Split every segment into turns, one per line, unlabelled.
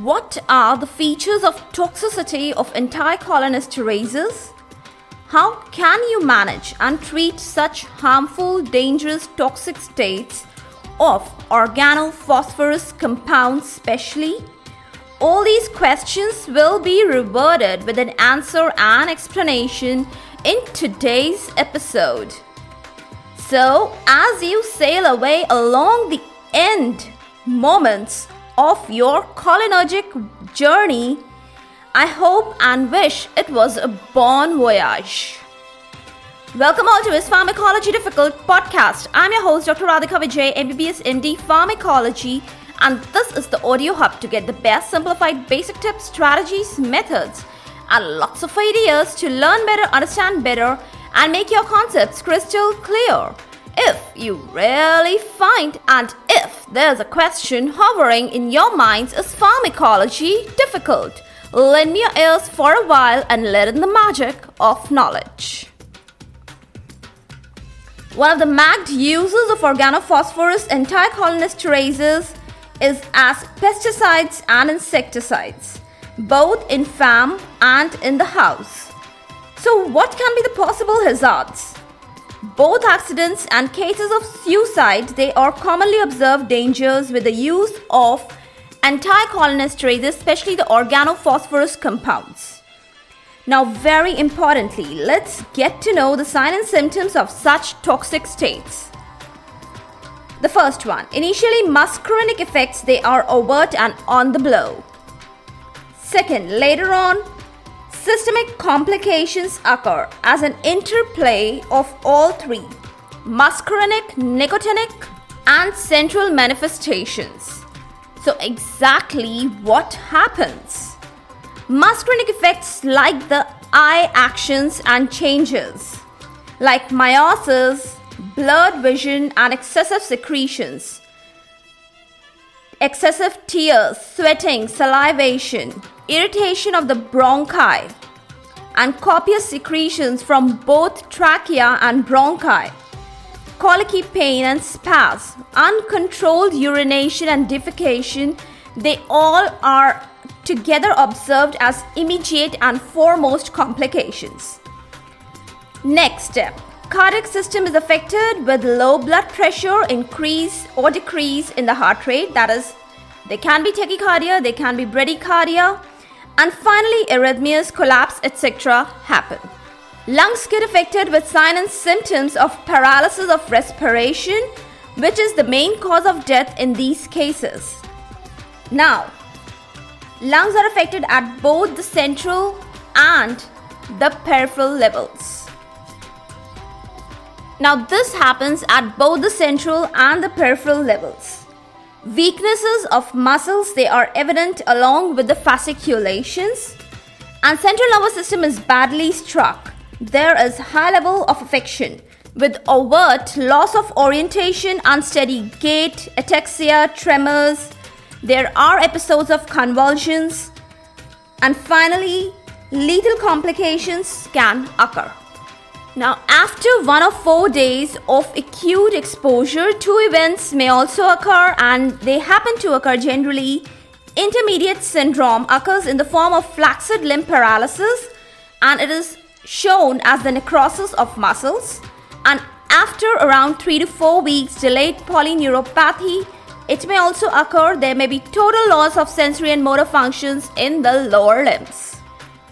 What are the features of toxicity of anticholinesterase? How can you manage and treat such harmful, dangerous, toxic states of organophosphorus compounds, specially? All these questions will be reworded with an answer and explanation in today's episode. So, as you sail away along the end moments of your cholinergic journey, I hope and wish it was a bon voyage. Welcome all to his Pharmacology Difficult podcast. I'm your host, Dr. Radhika Vijay, MBBS MD Pharmacology, and this is the audio hub to get the best simplified basic tips, strategies, methods, and lots of ideas to learn better, understand better, and make your concepts crystal clear. If you really find and if there's a question hovering in your minds, is pharmacology difficult? Lend your ears for a while and let in the magic of knowledge. One of the magged uses of organophosphorus anticholinesterases is as pesticides and insecticides, both in farm and in the house. So, what can be the possible hazards? Both accidents and cases of suicide, they are commonly observed dangers with the use of anticholinesterases, especially the organophosphorus compounds. Now, very importantly, let's get to know the signs and symptoms of such toxic states. The first one, initially muscarinic effects, they are overt and on the blow. Second, later on, systemic complications occur as an interplay of all three muscarinic, nicotinic, and central manifestations. So, exactly what happens? Muscarinic effects like the eye actions and changes, like miosis, blurred vision, and excessive secretions, excessive tears, sweating, salivation, irritation of the bronchi, and copious secretions from both trachea and bronchi, colicky pain and spasms, uncontrolled urination and defecation, they all are together observed as immediate and foremost complications. Next step cardiac system is affected with low blood pressure, increase or decrease in the heart rate. That is, they can be tachycardia, they can be bradycardia, and finally, arrhythmias, collapse, etc. happen. Lungs get affected with signs and symptoms of paralysis of respiration, which is the main cause of death in these cases. Now, lungs are affected at both the central and the peripheral levels. Now, this happens at both the central and the peripheral levels. Weaknesses of muscles they are evident along with the fasciculations and central nervous system is badly struck. There is high level of affection with overt loss of orientation, unsteady gait, ataxia, tremors. There are episodes of convulsions and finally lethal complications can occur. Now, after one or four days of acute exposure, two events may also occur, and they happen to occur generally. Intermediate syndrome occurs in the form of flaccid limb paralysis, and it is shown as the necrosis of muscles. And after around three to four weeks, delayed polyneuropathy, it may also occur. There may be total loss of sensory and motor functions in the lower limbs.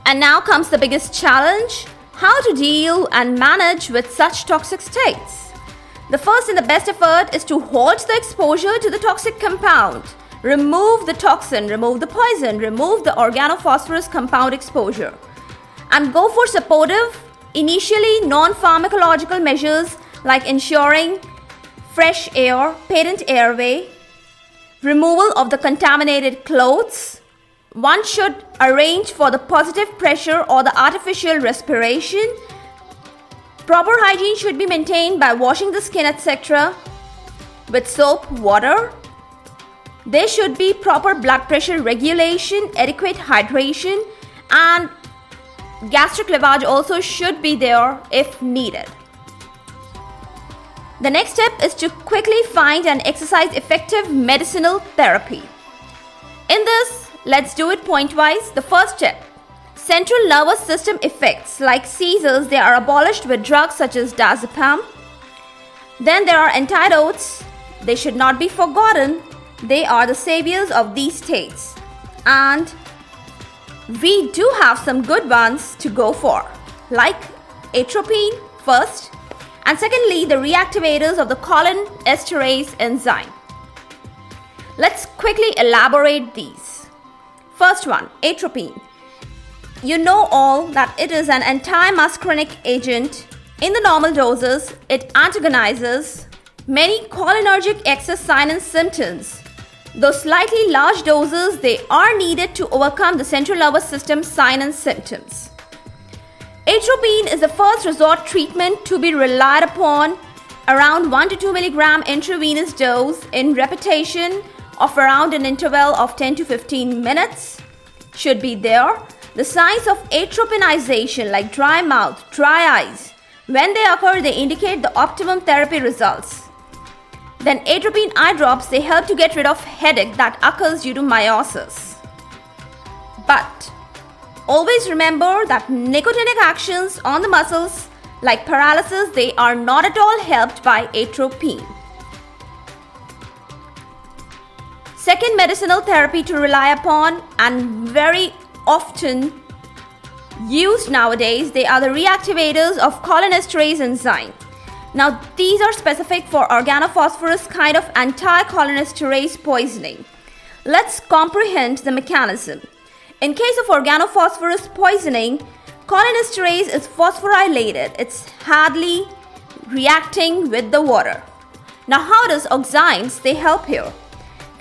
And now comes the biggest challenge how to deal and manage with such toxic states. The first and the best effort is to halt the exposure to the toxic compound. Remove the toxin, remove the poison, remove the organophosphorus compound exposure. And go for supportive, initially non pharmacological measures like ensuring fresh air, patent airway, removal of the contaminated clothes, one should arrange for the positive pressure or the artificial respiration. Proper hygiene should be maintained by washing the skin, etc., with soap, water. There should be proper blood pressure regulation, adequate hydration, and gastric lavage also should be there if needed. The next step is to quickly find and exercise effective medicinal therapy. In this, Let's do it pointwise. The first step central nervous system effects like seizures, they are abolished with drugs such as diazepam. Then there are antidotes. They should not be forgotten. They are the saviors of these states. And we do have some good ones to go for, like atropine first, and secondly, the reactivators of the colon esterase enzyme. Let's quickly elaborate these. First one, atropine. You know all that it is an anti-muscarinic agent. In the normal doses, it antagonizes many cholinergic excess and symptoms. Though slightly large doses, they are needed to overcome the central nervous system and symptoms. Atropine is the first resort treatment to be relied upon around 1 to 2 milligram intravenous dose in repetition of around an interval of 10 to 15 minutes should be there. The signs of atropinization like dry mouth, dry eyes, when they occur, they indicate the optimum therapy results. Then atropine eye drops, they help to get rid of headache that occurs due to miosis. But always remember that nicotinic actions on the muscles like paralysis, they are not at all helped by atropine. Second medicinal therapy to rely upon and very often used nowadays, they are the reactivators of cholinesterase enzyme. Now, these are specific for organophosphorus kind of anti-cholinesterase poisoning. Let's comprehend the mechanism. In case of organophosphorus poisoning, cholinesterase is phosphorylated. It's hardly reacting with the water. Now, how does oximes they help here?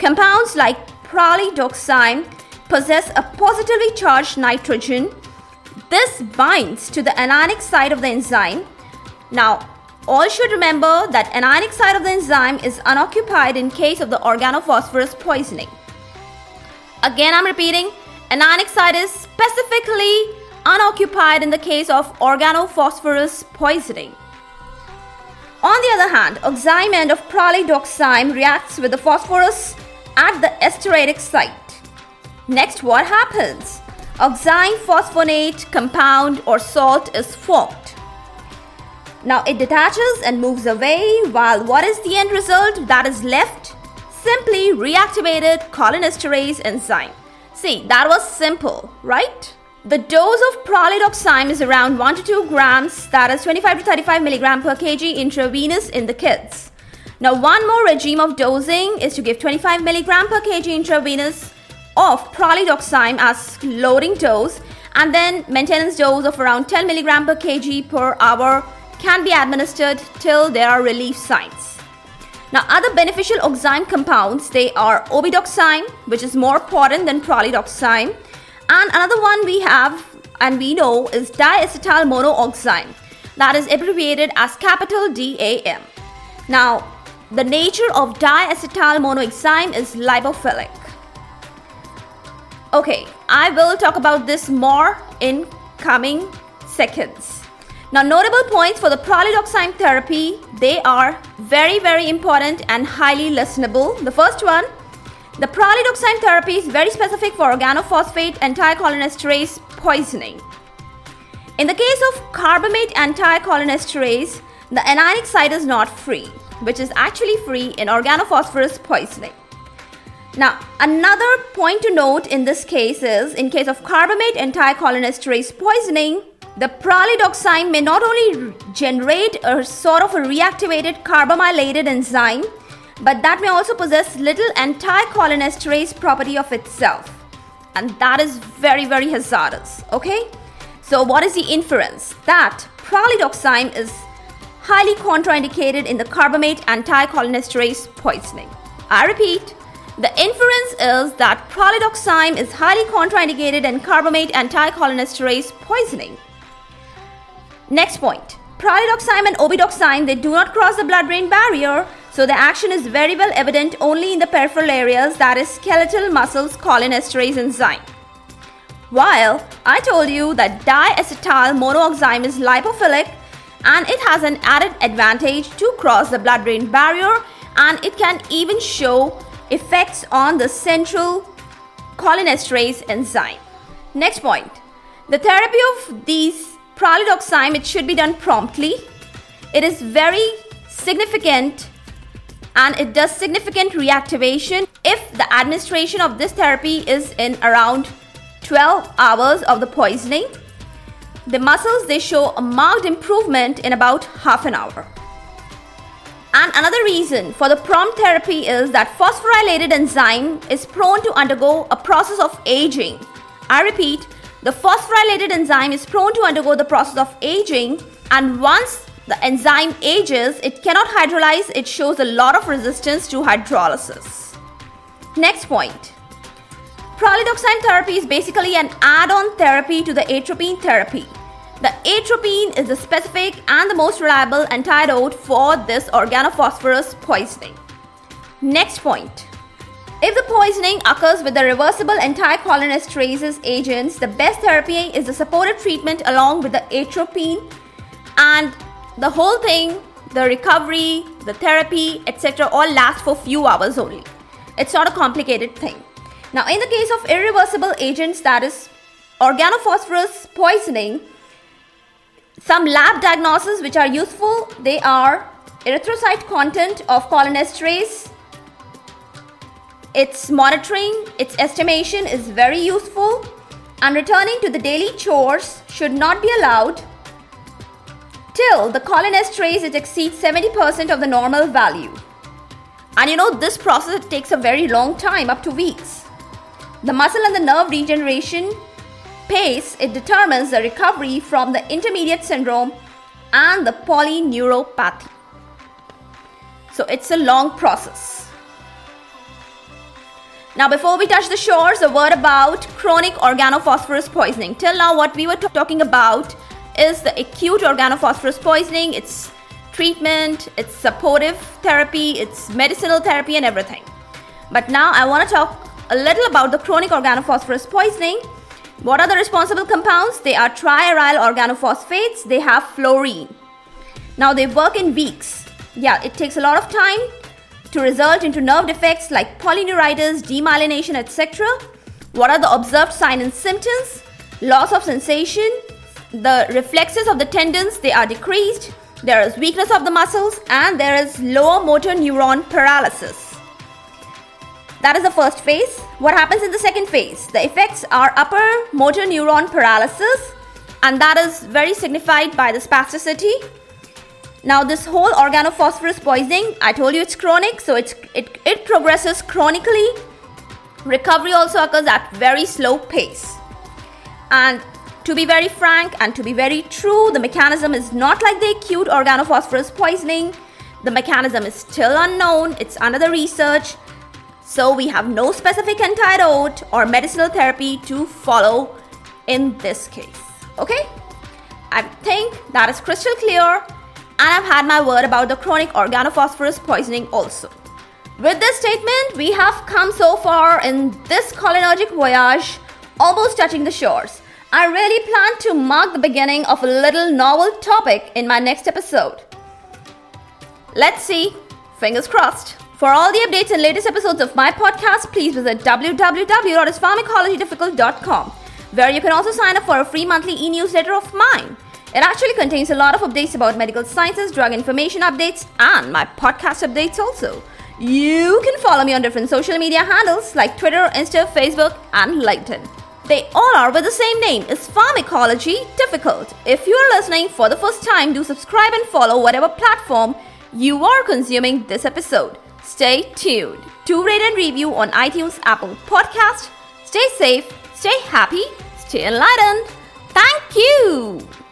Compounds like pralidoxime possess a positively charged nitrogen. This binds to the anionic side of the enzyme. Now, all should remember that anionic side of the enzyme is unoccupied in case of the organophosphorus poisoning. Again, I'm repeating, anionic side is specifically unoccupied in the case of organophosphorus poisoning. On the other hand, oxime end of pralidoxime reacts with the phosphorus at the esteratic site. Next, what happens? Oxime phosphonate compound or salt is formed. Now it detaches and moves away, while what is the end result that is left? Simply reactivated cholinesterase enzyme. See, that was simple, right? The dose of pralidoxime is around 1 to 2 grams, that is 25 to 35 milligram per kg intravenous in the kids. Now, one more regime of dosing is to give 25 milligram per kg intravenous of pralidoxime as loading dose and then maintenance dose of around 10 milligram per kg per hour can be administered till there are relief signs. Now, other beneficial oxime compounds, they are obidoxime, which is more potent than pralidoxime. And another one we have and we know is diacetyl monooxime, that is abbreviated as capital DAM. Now, the nature of diacetyl monoxime is lipophilic. Okay, I will talk about this more in coming seconds. Now, notable points for the pralidoxime therapy, they are very, very important and highly listenable. The first one, the pralidoxime therapy is very specific for organophosphate and anticholinesterase poisoning. In the case of carbamate and anticholinesterase, the anionic site is not free which is actually free in organophosphorus poisoning. Now, another point to note in this case is in case of carbamate and anticholinesterase poisoning, the pralidoxime may not only generate a sort of a reactivated carbamylated enzyme, but that may also possess little anticholinesterase property of itself. And that is very, very hazardous. Okay? So, what is the inference? That pralidoxime is highly contraindicated in the carbamate anticholinesterase poisoning. I repeat, the inference is that pralidoxime is highly contraindicated in carbamate anticholinesterase poisoning. Next point. Pralidoxime and obidoxime, they do not cross the blood-brain barrier, so the action is very well evident only in the peripheral areas, that is skeletal muscles cholinesterase enzyme. While I told you that diacetyl monooxime is lipophilic, and it has an added advantage to cross the blood brain barrier and it can even show effects on the central cholinesterase enzyme. Next point. The therapy of these pralidoxime, it should be done promptly. It is very significant and it does significant reactivation if the administration of this therapy is in around 12 hours of the poisoning. The muscles they show a marked improvement in about half an hour. And another reason for the prompt therapy is that phosphorylated enzyme is prone to undergo a process of aging. I repeat, the phosphorylated enzyme is prone to undergo the process of aging, and once the enzyme ages, it cannot hydrolyze, it shows a lot of resistance to hydrolysis. Next point. Pralidoxime therapy is basically an add on therapy to the atropine therapy. The atropine is the specific and the most reliable antidote for this organophosphorus poisoning. Next point. If the poisoning occurs with the reversible anticholinesterase agents, the best therapy is the supportive treatment along with the atropine and the whole thing, the recovery, the therapy, etc., all last for few hours only. It's not a complicated thing. Now, in the case of irreversible agents, that is organophosphorus poisoning, some lab diagnoses which are useful, they are erythrocyte content of cholinesterase. Its monitoring, its estimation is very useful and returning to the daily chores should not be allowed till the cholinesterase it exceeds 70% of the normal value. And you know this process takes a very long time up to weeks. The muscle and the nerve regeneration pace, it determines the recovery from the intermediate syndrome and the polyneuropathy. So it's a long process. Now, before we touch the shores, a word about chronic organophosphorus poisoning. Till now, what we were t- talking about is the acute organophosphorus poisoning, its treatment, its supportive therapy, its medicinal therapy, and everything. But now I want to talk a little about the chronic organophosphorus poisoning what are the responsible compounds? They are triaryl organophosphates, they have fluorine. Now they work in weeks. Yeah, it takes a lot of time to result into nerve defects like polyneuritis, demyelination, etc. What are the observed signs and symptoms? Loss of sensation, the reflexes of the tendons they are decreased, there is weakness of the muscles and there is lower motor neuron paralysis. That is the first phase. What happens in the second phase? The effects are upper motor neuron paralysis, and that is very signified by the spasticity. Now, this whole organophosphorus poisoning, I told you it's chronic, so it's, it, it progresses chronically. Recovery also occurs at very slow pace. And to be very frank and to be very true, the mechanism is not like the acute organophosphorus poisoning. The mechanism is still unknown, it's under the research, so we have no specific antidote or medicinal therapy to follow in this case. Okay? I think that is crystal clear and I've had my word about the chronic organophosphorus poisoning also. With this statement, we have come so far in this cholinergic voyage, almost touching the shores. I really plan to mark the beginning of a little novel topic in my next episode. Let's see. Fingers crossed. For all the updates and latest episodes of my podcast, please visit www.ispharmacology.difficult.com, where you can also sign up for a free monthly e newsletter of mine. It actually contains a lot of updates about medical sciences, drug information updates, and my podcast updates also. You can follow me on different social media handles like Twitter, Insta, Facebook, and LinkedIn. They all are with the same name, is Pharmacology Difficult. If you are listening for the first time, do subscribe and follow whatever platform you are consuming this episode. Stay tuned. To rate and review on iTunes, Apple Podcast. Stay safe, stay happy, stay enlightened. Thank you.